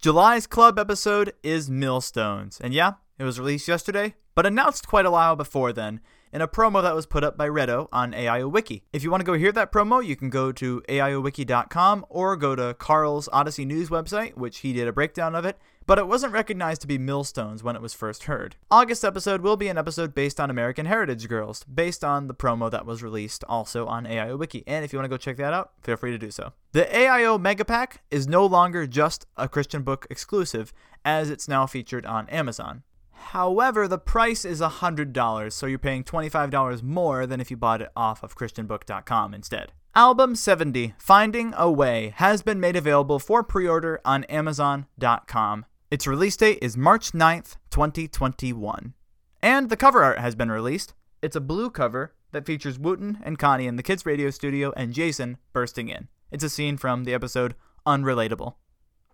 July's club episode is Millstones. And yeah, it was released yesterday, but announced quite a while before then in a promo that was put up by Reddo on AIO Wiki. If you want to go hear that promo, you can go to AIOWiki.com or go to Carl's Odyssey News website, which he did a breakdown of it, but it wasn't recognized to be Millstones when it was first heard. August episode will be an episode based on American Heritage Girls, based on the promo that was released also on AIO Wiki. And if you want to go check that out, feel free to do so. The AIO Mega Pack is no longer just a Christian book exclusive, as it's now featured on Amazon. However, the price is $100, so you're paying $25 more than if you bought it off of ChristianBook.com instead. Album 70, Finding a Way, has been made available for pre order on Amazon.com. Its release date is March 9th, 2021. And the cover art has been released. It's a blue cover that features Wooton and Connie in the kids' radio studio and Jason bursting in. It's a scene from the episode Unrelatable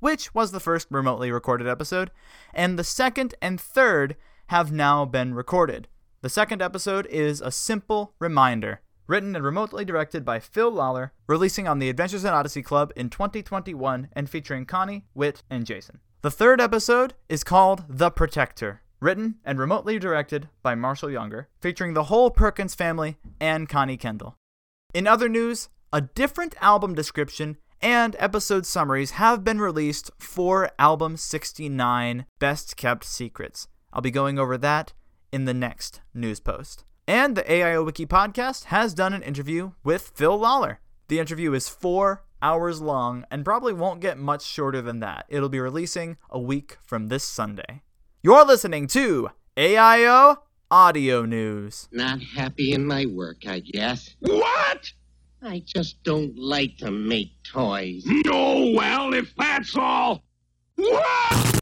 which was the first remotely recorded episode, and the second and third have now been recorded. The second episode is a simple reminder, written and remotely directed by Phil Lollar, releasing on the Adventures in Odyssey Club in 2021 and featuring Connie, Whit, and Jason. The third episode is called The Protector, written and remotely directed by Marshall Younger, featuring the whole Perkins family and Connie Kendall. In other news, a different album description and episode summaries have been released for album 69 Best Kept Secrets. I'll be going over that in the next news post. And the AIO Wiki podcast has done an interview with Phil Lollar. The interview is four hours long and probably won't get much shorter than that. It'll be releasing a week from this Sunday. You're listening to AIO Audio News. Not happy in my work, I guess. What? I just don't like to make toys. No, well, if that's all. Whoa!